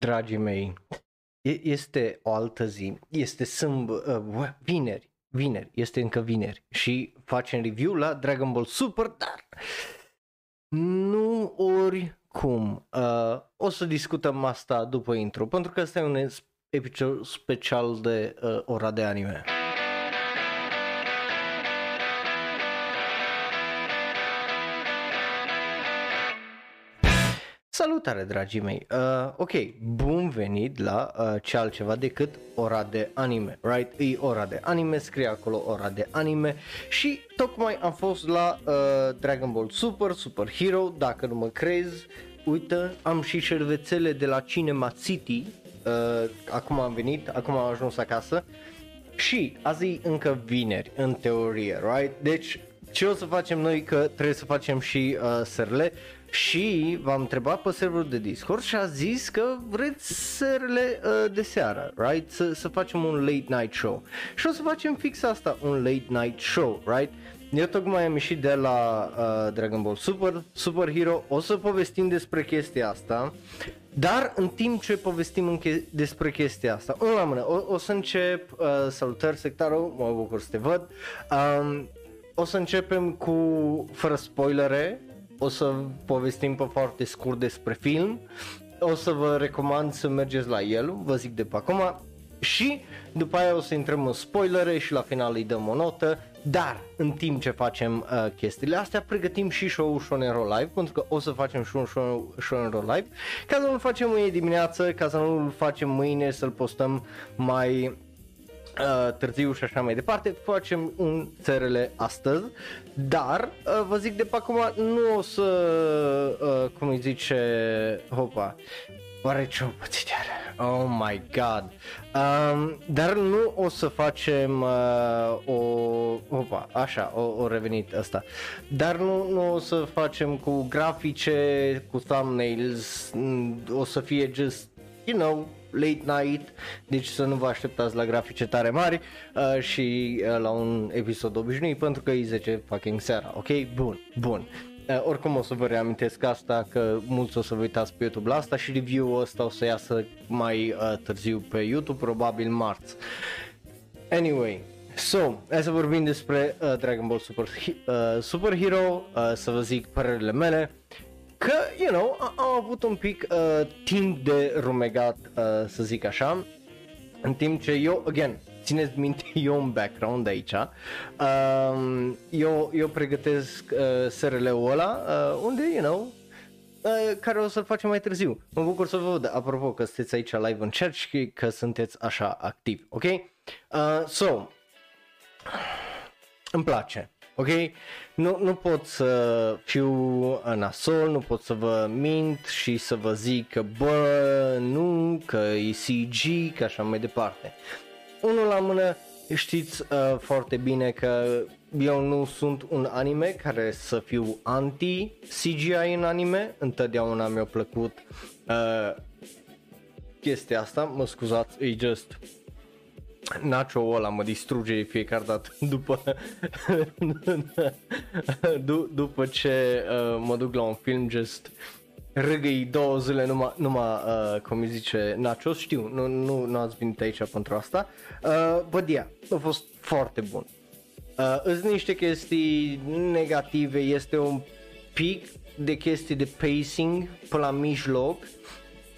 dragii mei, este o altă zi, este sâmbă, uh, vineri, vineri, este încă vineri și facem review la Dragon Ball Super, dar nu oricum. Uh, o să discutăm asta după intro, pentru că ăsta e un episod special de uh, ora de anime. Salutare dragii mei, uh, ok, bun venit la uh, ce altceva decât ora de anime, right? E ora de anime, scrie acolo ora de anime și tocmai am fost la uh, Dragon Ball Super, Super Hero, dacă nu mă crezi, uite, am și șervețele de la Cinema City, uh, acum am venit, acum am ajuns acasă și azi e încă vineri, în teorie, right? Deci ce o să facem noi că trebuie să facem și uh, serle și v-am întrebat pe serverul de Discord și a zis că vreți serele uh, de seară, right? Să, să facem un late night show. Și o să facem fix asta, un late night show, right? Eu tocmai am ieșit de la uh, Dragon Ball Super, Super Hero, o să povestim despre chestia asta, dar în timp ce povestim che- despre chestia asta, unul la mână, o, o să încep, uh, salutări sectarul, mă bucur să te văd, um, o să începem cu, fără spoilere, o să povestim pe foarte scurt despre film, o să vă recomand să mergeți la el, vă zic de pe acum, și după aia o să intrăm în spoilere și la final îi dăm o notă, dar în timp ce facem uh, chestiile astea, pregătim și show-ul Shonero Live, pentru că o să facem și un show Shonero Live, ca să nu-l facem mâine dimineață, ca să nu-l facem mâine, să-l postăm mai uh, târziu și așa mai departe, facem un SRL astăzi, dar uh, vă zic de pe acum nu o să, uh, cum îi zice, hopa, oare ce-o pățit Oh my god. Um, dar nu o să facem uh, o... Opa, așa, o, o revenit asta. Dar nu, nu o să facem cu grafice, cu thumbnails, o să fie just, you know, late night, deci să nu vă așteptați la grafice tare mari uh, și uh, la un episod obișnuit pentru că e 10 fucking seara, ok? Bun, bun. Uh, oricum o să vă reamintesc asta că mulți o să vă uitați pe YouTube la asta și review-ul ăsta o să iasă mai uh, târziu pe YouTube, probabil marți. Anyway, So, hai să vorbim despre uh, Dragon Ball Super, uh, Super Hero, uh, să vă zic părerile mele că, you know, am avut un pic uh, timp de rumegat, uh, să zic așa, în timp ce eu, again, țineți minte, eu un background aici, uh, eu, eu pregătesc uh, SRL-ul ăla, uh, unde, you know, uh, care o să-l facem mai târziu. Mă bucur să vă văd, apropo că sunteți aici live în chat și că sunteți așa activi, ok? Uh, so, îmi place ok? Nu, nu pot să fiu nasol, nu pot să vă mint și să vă zic că bă, nu, că e CG, că așa mai departe. Unul la mână, știți uh, foarte bine că eu nu sunt un anime care să fiu anti-CGI în anime, întotdeauna mi-a plăcut uh, chestia asta, mă scuzați, e just Nacho ăla mă distruge fiecare dată după, d- după ce uh, mă duc la un film just râgăi două zile numai, numai uh, cum îi zice Nacho, știu, nu, nu, nu ați venit aici pentru asta, uh, but yeah, a fost foarte bun. Uh, îți niște chestii negative, este un pic de chestii de pacing până la mijloc,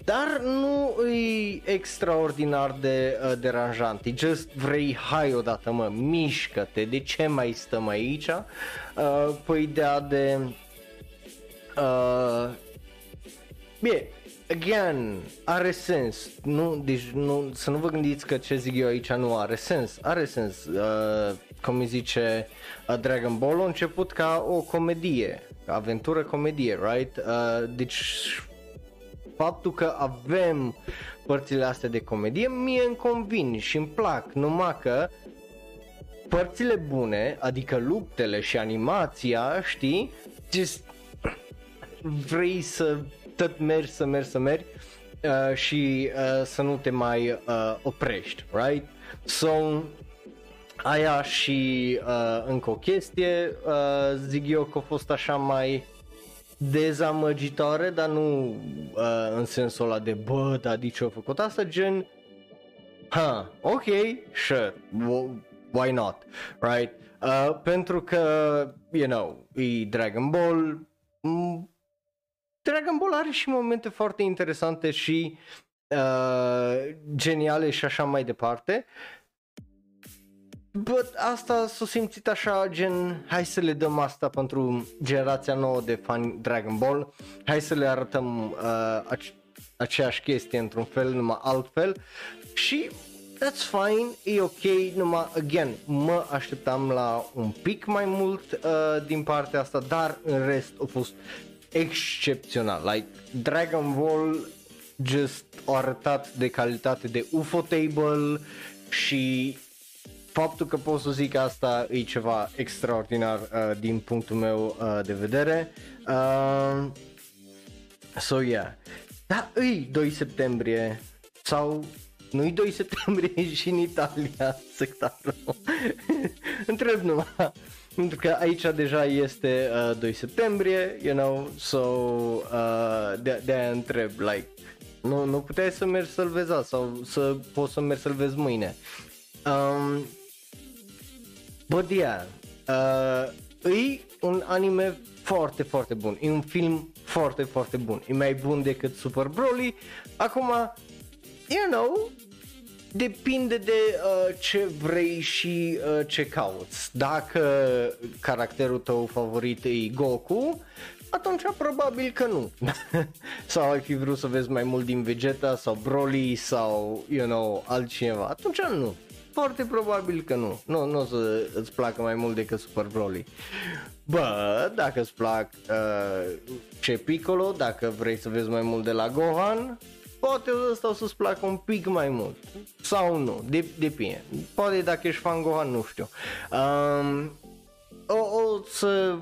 dar nu e extraordinar de uh, deranjant, e just vrei hai odată mă, mișcă-te, de ce mai stăm aici? Uh, pe ideea de uh, bine, again, are sens, nu, deci nu, să nu vă gândiți că ce zic eu aici nu are sens, are sens, uh, cum îi zice uh, Dragon Ball a început ca o comedie, aventură comedie, right? Uh, deci faptul că avem părțile astea de comedie mie îmi convin și îmi plac, numai că părțile bune, adică luptele și animația, știi, just vrei să tot mergi, să mergi, să mergi uh, și uh, să nu te mai uh, oprești, right? So, aia și uh, încă o chestie, uh, zic eu că a fost așa mai dezamăgitoare, dar nu uh, în sensul ăla de bă, dar de ce a făcut asta, gen, ha, ok, sure, why not, right? Uh, pentru că, you know, e Dragon Ball, mm, Dragon Ball are și momente foarte interesante și uh, geniale și așa mai departe. But asta s-a simțit așa gen, hai să le dăm asta pentru generația nouă de fani Dragon Ball, hai să le arătăm uh, ace- aceeași chestie într-un fel, numai altfel. Și that's fine, e ok, numai, again, mă așteptam la un pic mai mult uh, din partea asta, dar în rest a fost excepțional, like Dragon Ball just a arătat de calitate de UFO Table și faptul că pot să zic asta e ceva extraordinar uh, din punctul meu uh, de vedere. Uh, so yeah. Da, îi 2 septembrie sau nu-i 2 septembrie și în Italia sectarul. Întreb numai. Pentru că aici deja este uh, 2 septembrie, you know, so uh, de, de aia întreb, like, nu, nu puteai să mergi să-l vezi sau să poți să mergi să-l vezi mâine. Um, but yeah, uh, e un anime foarte, foarte bun. E un film foarte, foarte bun. E mai bun decât Super Broly. Acum, you know, depinde de uh, ce vrei și uh, ce cauți. Dacă caracterul tău favorit e Goku, atunci probabil că nu. sau ai fi vrut să vezi mai mult din Vegeta sau Broly sau, you know, altcineva, atunci nu. Foarte probabil că nu. Nu, nu o să îți placă mai mult decât Super Broly. Bă, dacă îți plac uh, ce Piccolo, dacă vrei să vezi mai mult de la Gohan, poate ăsta o să-ți placă un pic mai mult. Sau nu, de, depinde. Poate dacă ești fan Gohan, nu știu. Um, o, o să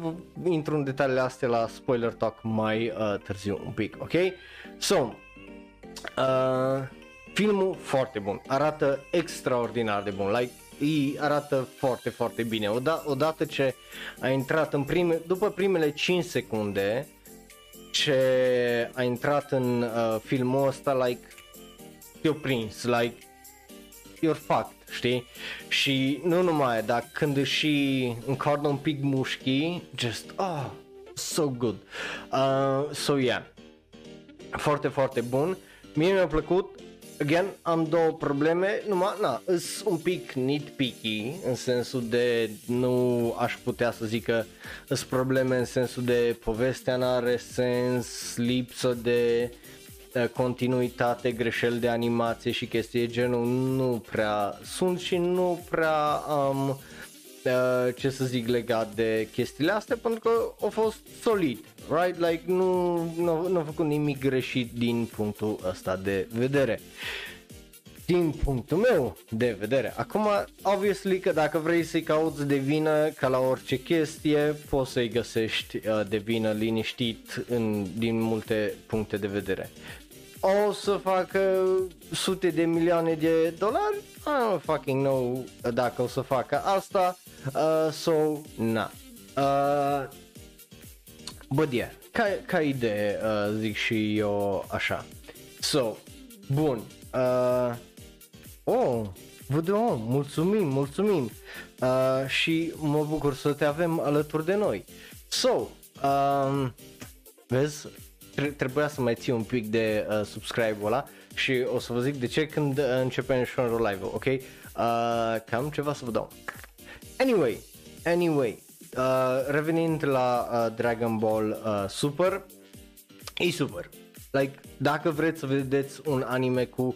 intru în detaliile astea la spoiler talk mai uh, târziu un pic, ok? So, uh, filmul foarte bun, arată extraordinar de bun, like îi arată foarte, foarte bine. Oda- odată ce a intrat în prime, după primele 5 secunde, ce a intrat în uh, filmul ăsta, like, te-o prins, like, you're fucked, știi? Și nu numai dar când și încarnă un pic mușchii, just, ah, oh, so good. Uh, so yeah, foarte, foarte bun. Mie mi-a plăcut, again, am două probleme, numai, na, îs un pic nitpicky, în sensul de nu aș putea să zic că sunt probleme în sensul de povestea n-are sens, lipsă de uh, continuitate, greșeli de animație și chestii de genul. Nu prea sunt și nu prea am uh, ce să zic legat de chestiile astea pentru că au fost solid, right? Like nu, nu, nu au făcut nimic greșit din punctul ăsta de vedere. Din punctul meu de vedere. Acum, obviously că dacă vrei să-i cauți de vină ca la orice chestie, poți să-i găsești uh, de vină liniștit în, din multe puncte de vedere. O să facă sute de milioane de dolari? I don't fucking know dacă o să facă asta. Uh, so, na. Uh, But yeah, ca, ca idee uh, zic și eu așa. So, bun. Uh, oh, VDO, mulțumim, mulțumim. Uh, și mă bucur să te avem alături de noi. So, um, vezi, tre- trebuia să mai ții un pic de uh, subscribe-ul ăla și o să vă zic de ce când uh, începem și live ok? Uh, cam ceva să vă dau. Anyway, anyway, uh, revenind la uh, Dragon Ball uh, Super, e super. Like, dacă vreți să vedeți un anime cu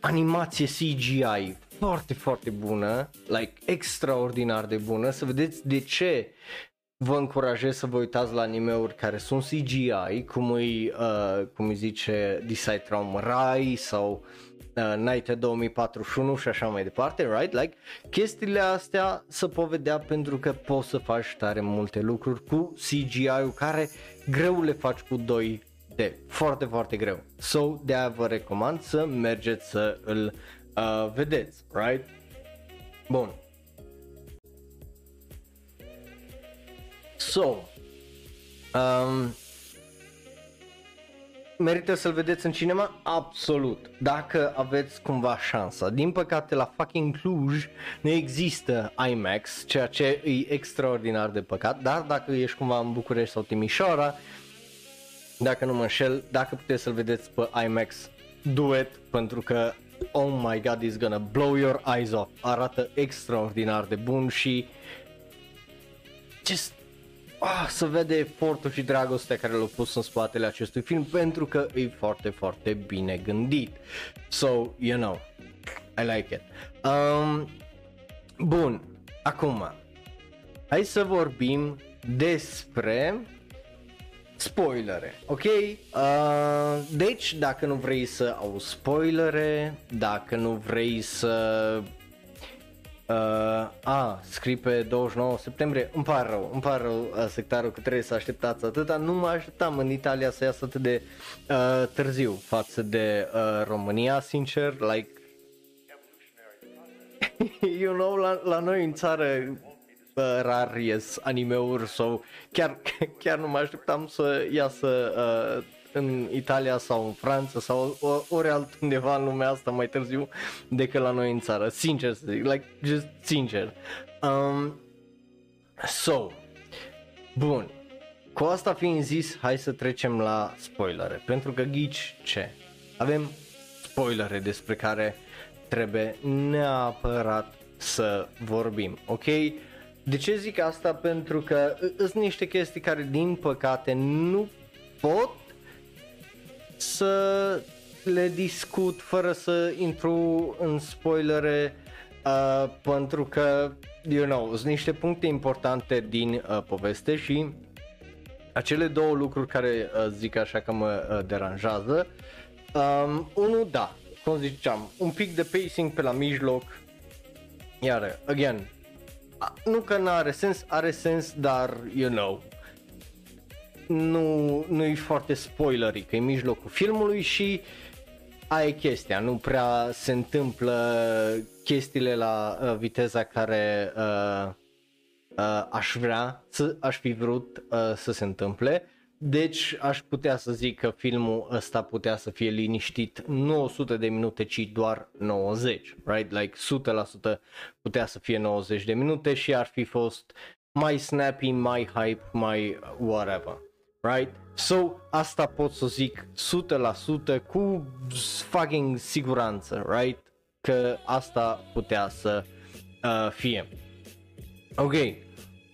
animație CGI foarte, foarte bună, like, extraordinar de bună, să vedeți de ce vă încurajez să vă uitați la animeuri care sunt CGI, cum îi, uh, cum îi zice Decide Traum Rai sau uh, Night 2041 și așa mai departe, right? Like, chestiile astea să povedea pentru că poți să faci tare multe lucruri cu CGI-ul care greu le faci cu 2 de foarte, foarte greu. So, de aia vă recomand să mergeți să îl uh, vedeți, right? Bun. So, Um, merită să-l vedeți în cinema? Absolut. Dacă aveți cumva șansa. Din păcate la fucking Cluj nu există IMAX, ceea ce e extraordinar de păcat, dar dacă ești cumva în București sau Timișoara, dacă nu mă înșel, dacă puteți să-l vedeți pe IMAX, do it, pentru că oh my god, it's gonna blow your eyes off. Arată extraordinar de bun și just ah, să vede efortul și dragostea care l-au pus în spatele acestui film pentru că e foarte, foarte bine gândit. So, you know, I like it. Um, bun, acum, hai să vorbim despre spoilere, ok? Uh, deci, dacă nu vrei să au spoilere, dacă nu vrei să... Uh, a, scrii pe 29 septembrie, îmi pare rău, îmi pare rău uh, sectarul că trebuie să așteptați atâta, nu mă așteptam în Italia să iasă atât de uh, târziu față de uh, România, sincer, like you know, la, la noi în țară uh, rar ies anime-uri sau chiar, chiar nu mă așteptam să iasă uh, în Italia sau în Franța sau ori altundeva în lumea asta mai târziu decât la noi în țară. Sincer să zic, like, just sincer. Um, so, bun. Cu asta fiind zis, hai să trecem la spoilere. Pentru că ghici ce? Avem spoilere despre care trebuie neapărat să vorbim, ok? De ce zic asta? Pentru că sunt niște chestii care din păcate nu pot să le discut fără să intru în spoilere uh, pentru că, you know, sunt niște puncte importante din uh, poveste și acele două lucruri care uh, zic așa că mă uh, deranjează. Um, unul, da, cum ziceam, un pic de pacing pe la mijloc, iar, again, nu că nu are sens, are sens, dar, you know, nu, nu e foarte spoilery, că e mijlocul filmului și ai chestia, nu prea se întâmplă chestiile la uh, viteza care uh, uh, aș vrea, să, aș fi vrut uh, să se întâmple. Deci aș putea să zic că filmul ăsta putea să fie liniștit nu 100 de minute, ci doar 90, right? Like 100% putea să fie 90 de minute și ar fi fost mai snappy, mai hype, mai whatever, right? So, asta pot să zic 100% cu fucking siguranță, right? Că asta putea să uh, fie. Ok,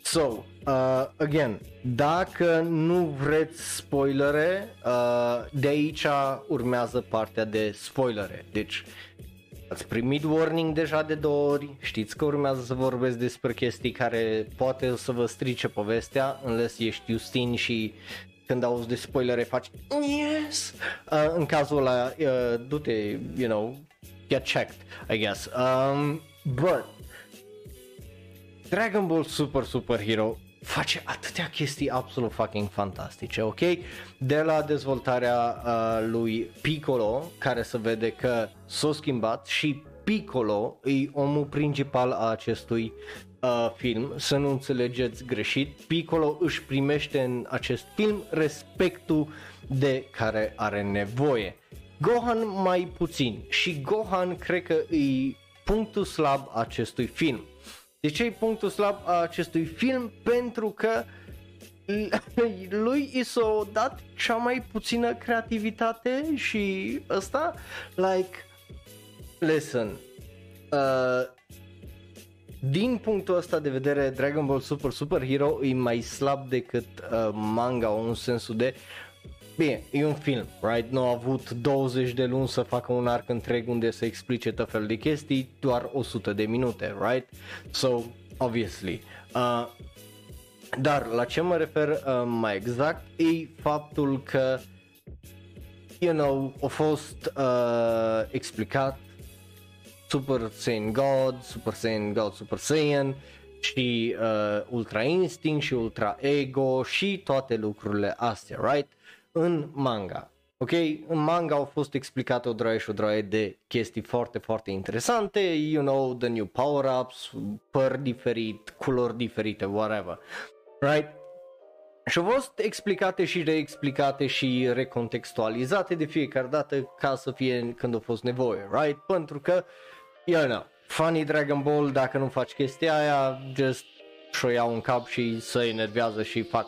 so, uh, again, dacă nu vreți spoilere, uh, de aici urmează partea de spoilere. Deci, ați primit warning deja de două ori, știți că urmează să vorbesc despre chestii care poate să vă strice povestea, unless ești Justin și când auzi de spoilere faci yes! Uh, în cazul ăla, uh, du-te, you know, get checked, I guess. Um, but, Dragon Ball Super Super Hero face atâtea chestii absolut fucking fantastice, ok? De la dezvoltarea uh, lui Piccolo, care se vede că s-a schimbat și Piccolo e omul principal a acestui uh, film, să nu înțelegeți greșit, Piccolo își primește în acest film respectul de care are nevoie. Gohan mai puțin și Gohan cred că e punctul slab acestui film. De ce e punctul slab a acestui film? Pentru că lui i s-a dat cea mai puțină creativitate și ăsta, like, listen, uh, din punctul ăsta de vedere Dragon Ball Super Super Hero e mai slab decât uh, manga în sensul de Bine, e un film, right? Nu a avut 20 de luni să facă un arc întreg unde să explice tot fel de chestii, doar 100 de minute, right? So, obviously. Uh, dar la ce mă refer uh, mai exact e faptul că, you know, a fost uh, explicat Super Saiyan God, Super Saiyan God, Super Saiyan și uh, Ultra Instinct și Ultra Ego și toate lucrurile astea, right? În manga. Ok, în manga au fost explicate o droaie și o droaie de chestii foarte, foarte interesante, you know, the new power-ups, păr diferit, culori diferite, whatever, right? și au fost explicate și reexplicate și recontextualizate de fiecare dată ca să fie când a fost nevoie, right? Pentru că, you know, funny Dragon Ball, dacă nu faci chestia aia, just și-o iau în cap și se enervează și fac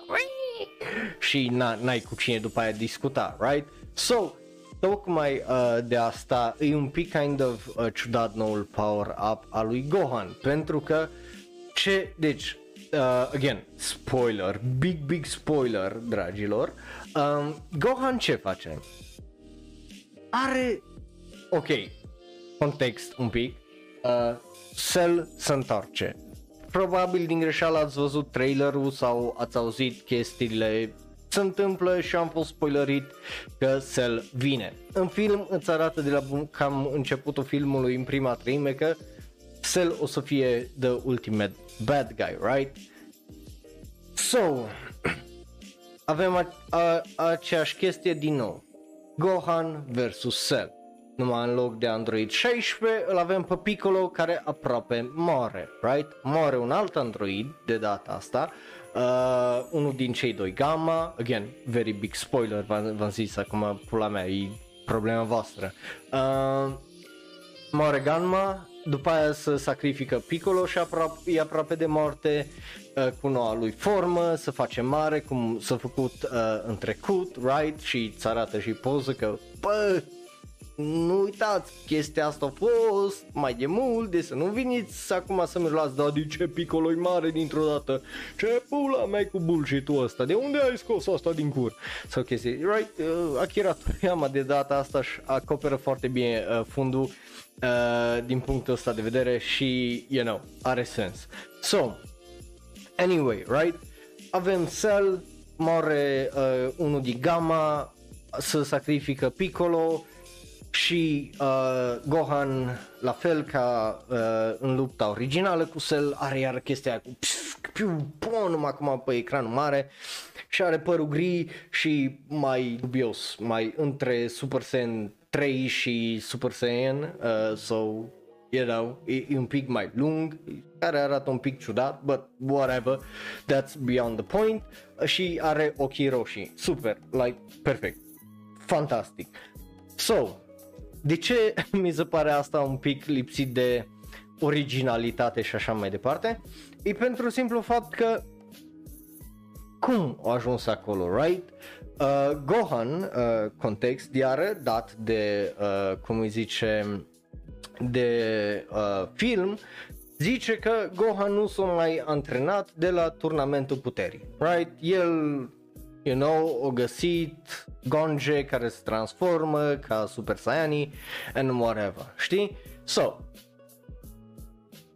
și n-ai cu cine după aia discuta, right? So, tocmai uh, de asta e un pic kind of uh, ciudat noul power-up al lui Gohan, pentru că ce, deci, uh, again, spoiler, big, big spoiler, dragilor, um, Gohan ce face? Are, ok, context un pic, uh, Cell se întoarce. Probabil din greșeală ați văzut trailerul sau ați auzit chestiile se întâmplă și am fost spoilerit că Cell vine. În film îți arată de la cam începutul filmului în prima treime că Cell o să fie the ultimate bad guy, right? So, avem a, a, aceeași chestie din nou. Gohan versus Cell. Numai în loc de Android 16 îl avem pe Piccolo care aproape moare, right? Moare un alt Android de data asta, uh, unul din cei doi Gamma, again, very big spoiler, v-am zis acum, pula mea, e problema voastră. Uh, moare Gamma, după aia se sacrifică Piccolo și aproape, e aproape de moarte uh, cu noua lui formă, să face mare cum s-a făcut uh, în trecut, right? Și îți arată și poză că, bă, nu uitați, chestia asta a fost mai de mult, de să nu veniți acum să-mi luați, da, de ce piccolo mare dintr-o dată? Ce pula mea cu bullshit-ul ăsta? De unde ai scos asta din cur? Sau chestii, right? Uh, Akira Toriyama de data asta și acoperă foarte bine uh, fundul uh, din punctul ăsta de vedere și, you know, are sens. So, anyway, right? Avem Cell, moare uh, unul din Gamma, să sacrifică Piccolo, și uh, Gohan, la fel ca uh, în lupta originală cu Cell, are iar chestia cu piu, pun acum pe ecranul mare și are părul gri și mai dubios, mai între Super Saiyan 3 și Super Saiyan, uh, so, you know, e, e un pic mai lung, care arată un pic ciudat, but whatever, that's beyond the point, și are ochii roșii, super, like, perfect, fantastic. So, de ce mi se pare asta un pic lipsit de originalitate și așa mai departe? E pentru simplu fapt că cum a ajuns acolo, right? Uh, Gohan, uh, context, iară dat de, uh, cum îi zice, de uh, film, zice că Gohan nu s-a mai antrenat de la turnamentul puterii, right? El you know, o găsit Gonje care se transformă ca Super Saiyani and whatever, știi? So,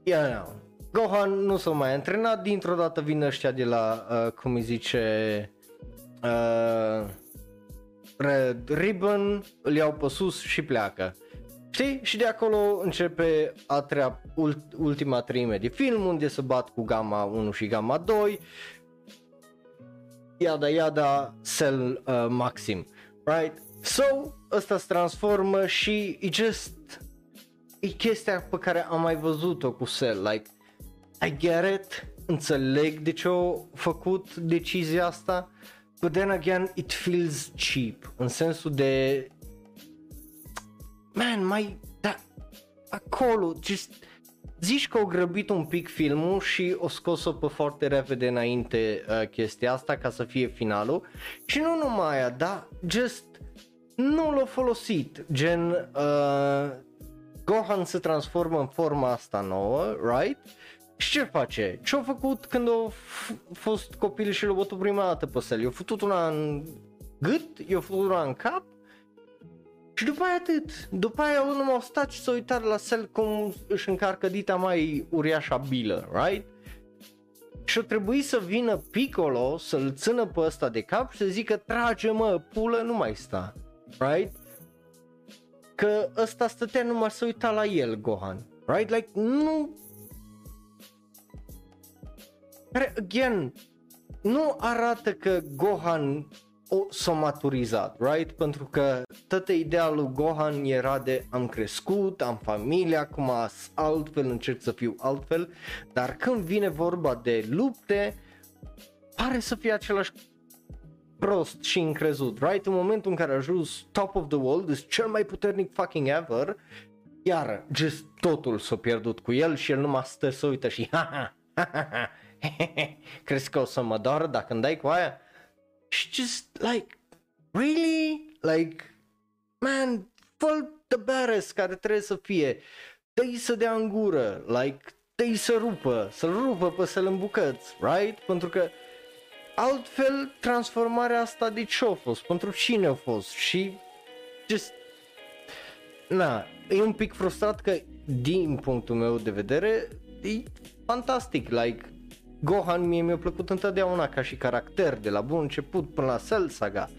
you know, Gohan nu s-a mai antrenat, dintr-o dată vin ăștia de la, uh, cum îi zice, uh, Red Ribbon, îl iau pe sus și pleacă. Știi? Și de acolo începe a treia, ultima treime de film unde se bat cu Gamma 1 și Gamma 2 yada yada cell uh, maxim, right? So, ăsta se transformă și e just e chestia pe care am mai văzut-o cu Cell, like I get it, înțeleg de ce au făcut decizia asta, but then again it feels cheap, în sensul de man, mai da, acolo, just Zici că au grăbit un pic filmul și o scos-o pe foarte repede înainte uh, chestia asta ca să fie finalul și nu numai aia, dar just nu l-a folosit, gen uh, Gohan se transformă în forma asta nouă, right? Și ce face? Ce-a făcut când a f- fost copil și l-a bătut prima dată pe sel? I-a făcut una în gât? I-a făcut una în cap? Și după aia atât. După aia unul m-au stat și s-a uitat la sel cum își încarcă dita mai uriașa bilă, right? Și a trebuit să vină Piccolo să-l țină pe ăsta de cap și să zică trage mă, pulă, nu mai sta, right? Că ăsta stătea numai să uita la el, Gohan, right? Like, nu... Care, again, nu arată că Gohan o s-a maturizat, right? Pentru că toată ideea lui Gohan era de am crescut, am familie, acum altfel, încerc să fiu altfel, dar când vine vorba de lupte, pare să fie același prost și încrezut, right? În momentul în care a ajuns top of the world, is cel mai puternic fucking ever, iar just totul s-a pierdut cu el și el numai stă să uită și ha ha ha ha ha crezi că o să mă doară dacă îmi dai cu aia? Și just like, really? Like, man, fă the badass care trebuie să fie, dă-i să dea în gură, like, dă-i să rupă, să-l rupă pe să-l îmbucăți, right? Pentru că altfel transformarea asta de ce a fost, pentru cine a fost și just, na, e un pic frustrat că din punctul meu de vedere e fantastic, like, Gohan mie mi-a plăcut întotdeauna ca și caracter, de la bun început până la Cell Saga.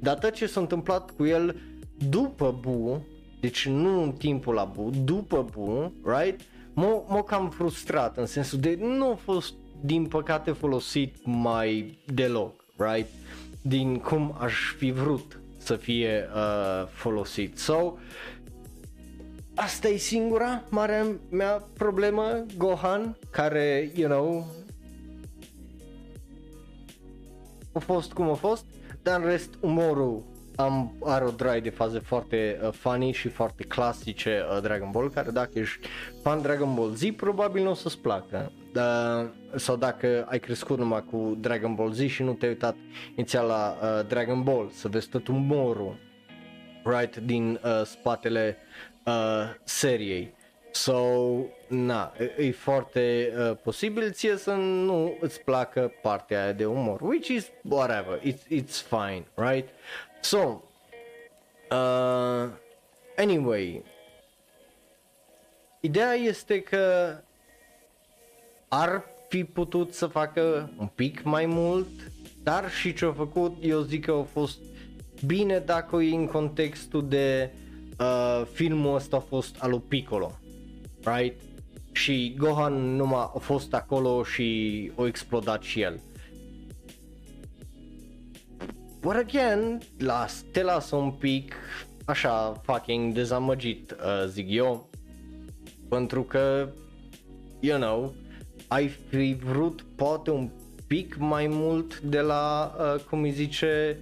Dar ce s-a întâmplat cu el după Bu, deci nu în timpul la Bu, după Bu, right? M-a, m-a cam frustrat în sensul de nu a fost din păcate folosit mai deloc, right? Din cum aș fi vrut să fie uh, folosit. So, asta e singura mare mea problemă, Gohan, care, you know, a fost cum a fost, dar în rest umorul am, are o draie de faze foarte uh, funny și foarte clasice uh, Dragon Ball, care dacă ești fan Dragon Ball Z, probabil nu o să-ți placă. Uh, sau dacă ai crescut numai cu Dragon Ball Z și nu te-ai uitat inițial la uh, Dragon Ball, să vezi tot umorul right, din uh, spatele uh, seriei. So, na, e, e foarte uh, posibil ție să nu îți placă partea aia de umor, which is whatever, it's, it's fine, right? So, uh, anyway, ideea este că ar fi putut să facă un pic mai mult, dar și ce-a făcut, eu zic că a fost bine dacă e în contextul de uh, filmul ăsta a fost al lui Piccolo right? Și Gohan numai a fost acolo și a explodat și el. But again, las, te lasă un pic așa fucking dezamăgit, uh, zic eu, pentru că, you know, ai fi vrut poate un pic mai mult de la, uh, cum îi zice,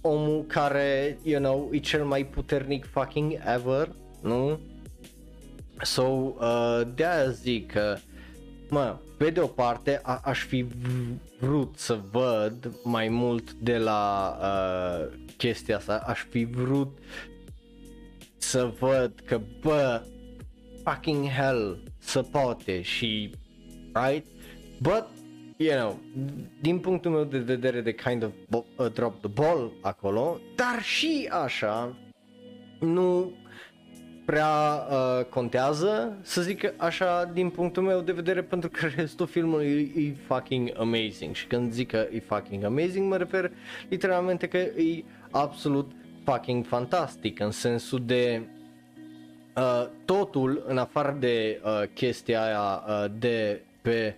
omul care, you know, e cel mai puternic fucking ever, nu? So, uh, de aia zic că, mă, pe de o parte a- aș fi vrut să văd mai mult de la uh, chestia asta, aș fi vrut să văd că, bă, fucking hell, să poate și, right? But, you know, din punctul meu de vedere de kind of bo- uh, drop the ball acolo, dar și așa, nu prea uh, contează, să zic așa, din punctul meu de vedere, pentru că restul filmului e, e fucking amazing. Și când zic că e fucking amazing mă refer literalmente că e absolut fucking fantastic în sensul de uh, totul în afară de uh, chestia aia uh, de pe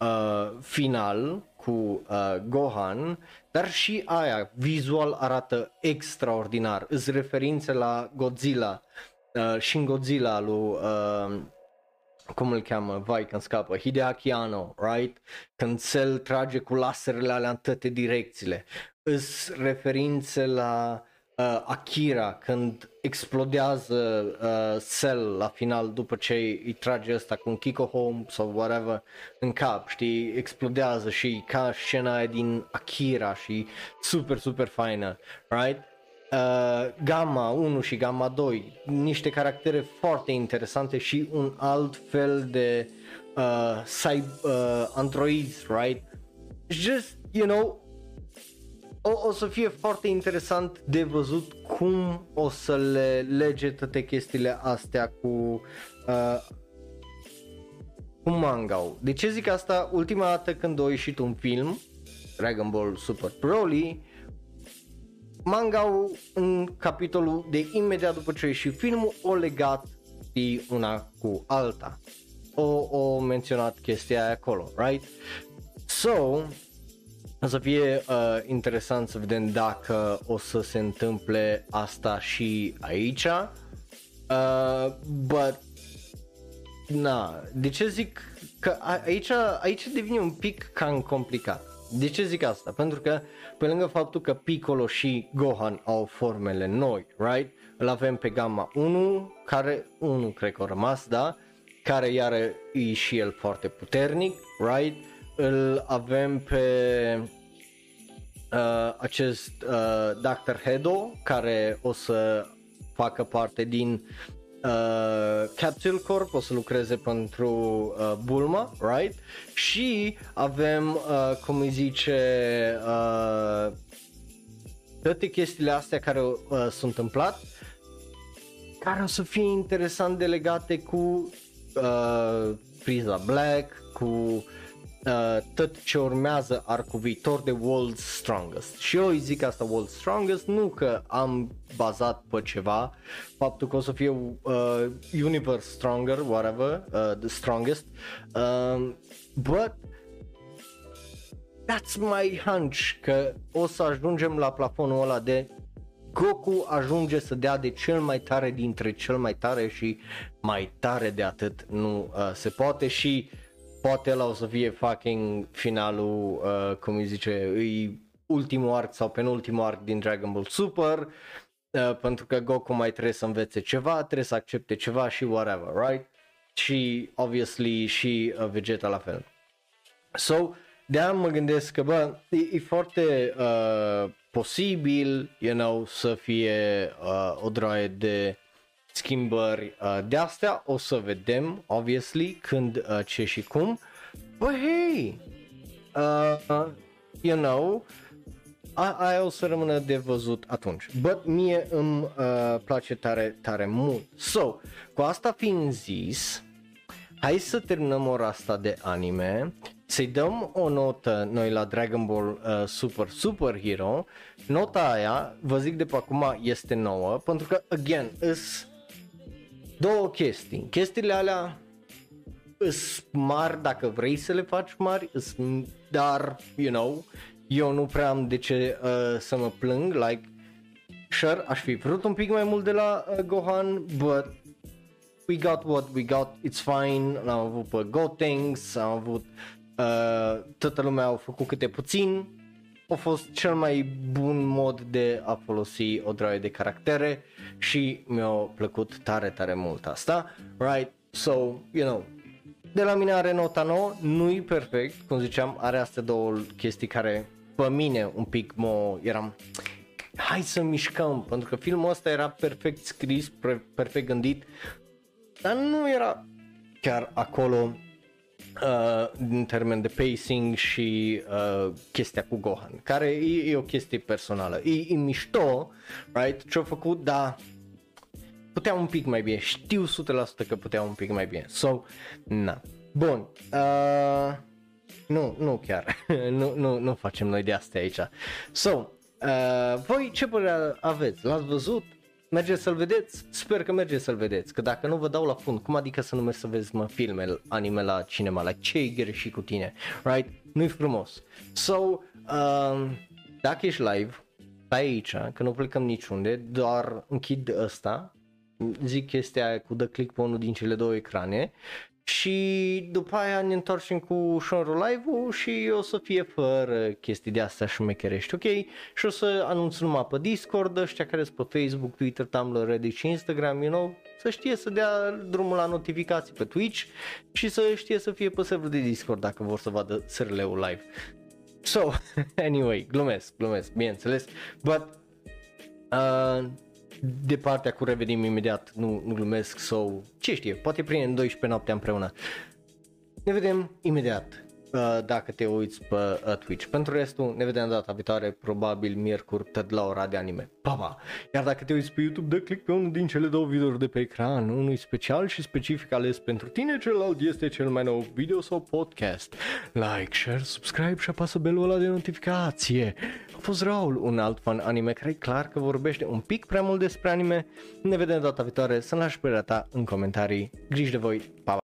uh, final cu uh, Gohan, dar și aia vizual arată extraordinar, îți referințe la Godzilla uh, Shin Godzilla lui uh, cum îl cheamă, vai când scapă, Hideaki Anno, right? Când Cell trage cu laserele alea în toate direcțiile. Îs referințe la uh, Akira când explodează uh, Cell la final după ce îi trage ăsta cu un Kiko Home sau whatever în cap, știi, explodează și ca scena aia din Akira și super, super faină, right? Uh, Gamma 1 și Gamma 2, niște caractere foarte interesante și un alt fel de uh, cyber, uh, androids, right? Just, you know, o, o să fie foarte interesant de văzut cum o să le lege toate chestiile astea cu uh, cu manga De ce zic asta? Ultima dată când a ieșit un film, Dragon Ball Super Broly, manga în capitolul de imediat după ce a ieșit filmul o legat de una cu alta. O, o menționat chestia aia acolo, right? So, o să fie uh, interesant să vedem dacă o să se întâmple asta și aici. Uh, but, na, de ce zic că aici, aici devine un pic cam complicat De ce zic asta? Pentru că pe lângă faptul că Piccolo și Gohan au formele noi, right? Îl avem pe Gamma 1, care, 1 cred că a rămas, da? Care iară e și el foarte puternic, right? Îl avem pe uh, acest uh, Dr. Hedo, care o să facă parte din uh, Capsule Corp, o să lucreze pentru uh, Bulma, right? Și avem, uh, cum îi zice, uh, toate chestiile astea care uh, s-au întâmplat, care o să fie interesant de legate cu uh, Frieza Black, cu uh, tot ce urmează arcul viitor de World's Strongest. Și eu îi zic asta World's Strongest, nu că am bazat pe ceva, faptul că o să fie uh, Universe Stronger, whatever, uh, the strongest, uh, but that's my hunch că o să ajungem la plafonul ăla de Goku ajunge să dea de cel mai tare dintre cel mai tare și mai tare de atât. Nu uh, se poate și uh, poate la o să fie fucking finalul, uh, cum îi zice, îi ultimul arc sau penultimul arc din Dragon Ball Super, uh, pentru că Goku mai trebuie să învețe ceva, trebuie să accepte ceva și whatever, right? Și obviously și uh, Vegeta la fel. So, de aia mă gândesc că, bă, e, e foarte uh, posibil, you know, să fie uh, o droaie de schimbări uh, de astea, o să vedem, obviously, când, uh, ce și cum. But hey, uh, uh, you know, a- aia o să rămână de văzut atunci. But mie îmi uh, place tare, tare mult. So, cu asta fiind zis, hai să terminăm ora asta de anime, să-i dăm o notă noi la Dragon Ball uh, Super Super Hero. Nota aia, vă zic de pe acum, este nouă, pentru că, again, îs două chestii. Chestiile alea îs mari dacă vrei să le faci mari, îs, dar, you know, eu nu prea am de ce uh, să mă plâng, like, sure, aș fi vrut un pic mai mult de la uh, Gohan, but we got what we got, it's fine, l-am avut pe Gotenks, am avut, uh, toată lumea au făcut câte puțin, a fost cel mai bun mod de a folosi o draie de caractere și mi-a plăcut tare, tare mult asta, right? So, you know, de la mine are nota 9, nu-i perfect, cum ziceam, are astea două chestii care pe mine un pic mă eram hai să mișcăm, pentru că filmul ăsta era perfect scris, perfect gândit, dar nu era chiar acolo uh, în termen de pacing și uh, chestia cu Gohan, care e, e o chestie personală. E, e mișto, right, ce-au făcut, dar putea un pic mai bine, știu 100% că putea un pic mai bine. So, na. Bun. Uh, nu, nu chiar. nu, nu, nu facem noi de astea aici. So, uh, voi ce părere aveți? L-ați văzut? Mergeți să-l vedeți? Sper că mergeți să-l vedeți, că dacă nu vă dau la fund, cum adică să nu mergi să vezi mă filme, anime la cinema, la ce e greșit cu tine, right? Nu-i frumos. So, um, dacă ești live, pe aici, că nu plecăm niciunde, doar închid ăsta, zic chestia aia cu dă click pe unul din cele două ecrane și după aia ne întoarcem cu Shonro Live-ul și o să fie fără chestii de astea șmecherești, ok? Și o să anunț numai pe Discord, ăștia care sunt pe Facebook, Twitter, Tumblr, Reddit și Instagram, you know, să știe să dea drumul la notificații pe Twitch și să știe să fie pe serverul de Discord dacă vor să vadă sărleul live. So, anyway, glumesc, glumesc, bineînțeles, but uh, de partea cu revenim imediat, nu, nu glumesc sau ce știe, poate prin 12 noaptea împreună. Ne vedem imediat uh, dacă te uiți pe uh, Twitch. Pentru restul, ne vedem data viitoare, probabil miercuri, tot la ora de anime. Pa, pa! Iar dacă te uiți pe YouTube, dă click pe unul din cele două videouri de pe ecran, unul special și specific ales pentru tine, celălalt este cel mai nou video sau podcast. Like, share, subscribe și apasă belul ăla de notificație. A fost Raul, un alt fan anime care e clar că vorbește un pic prea mult despre anime. Ne vedem data viitoare, să-mi lași părerea ta în comentarii. Grijă de voi, pa!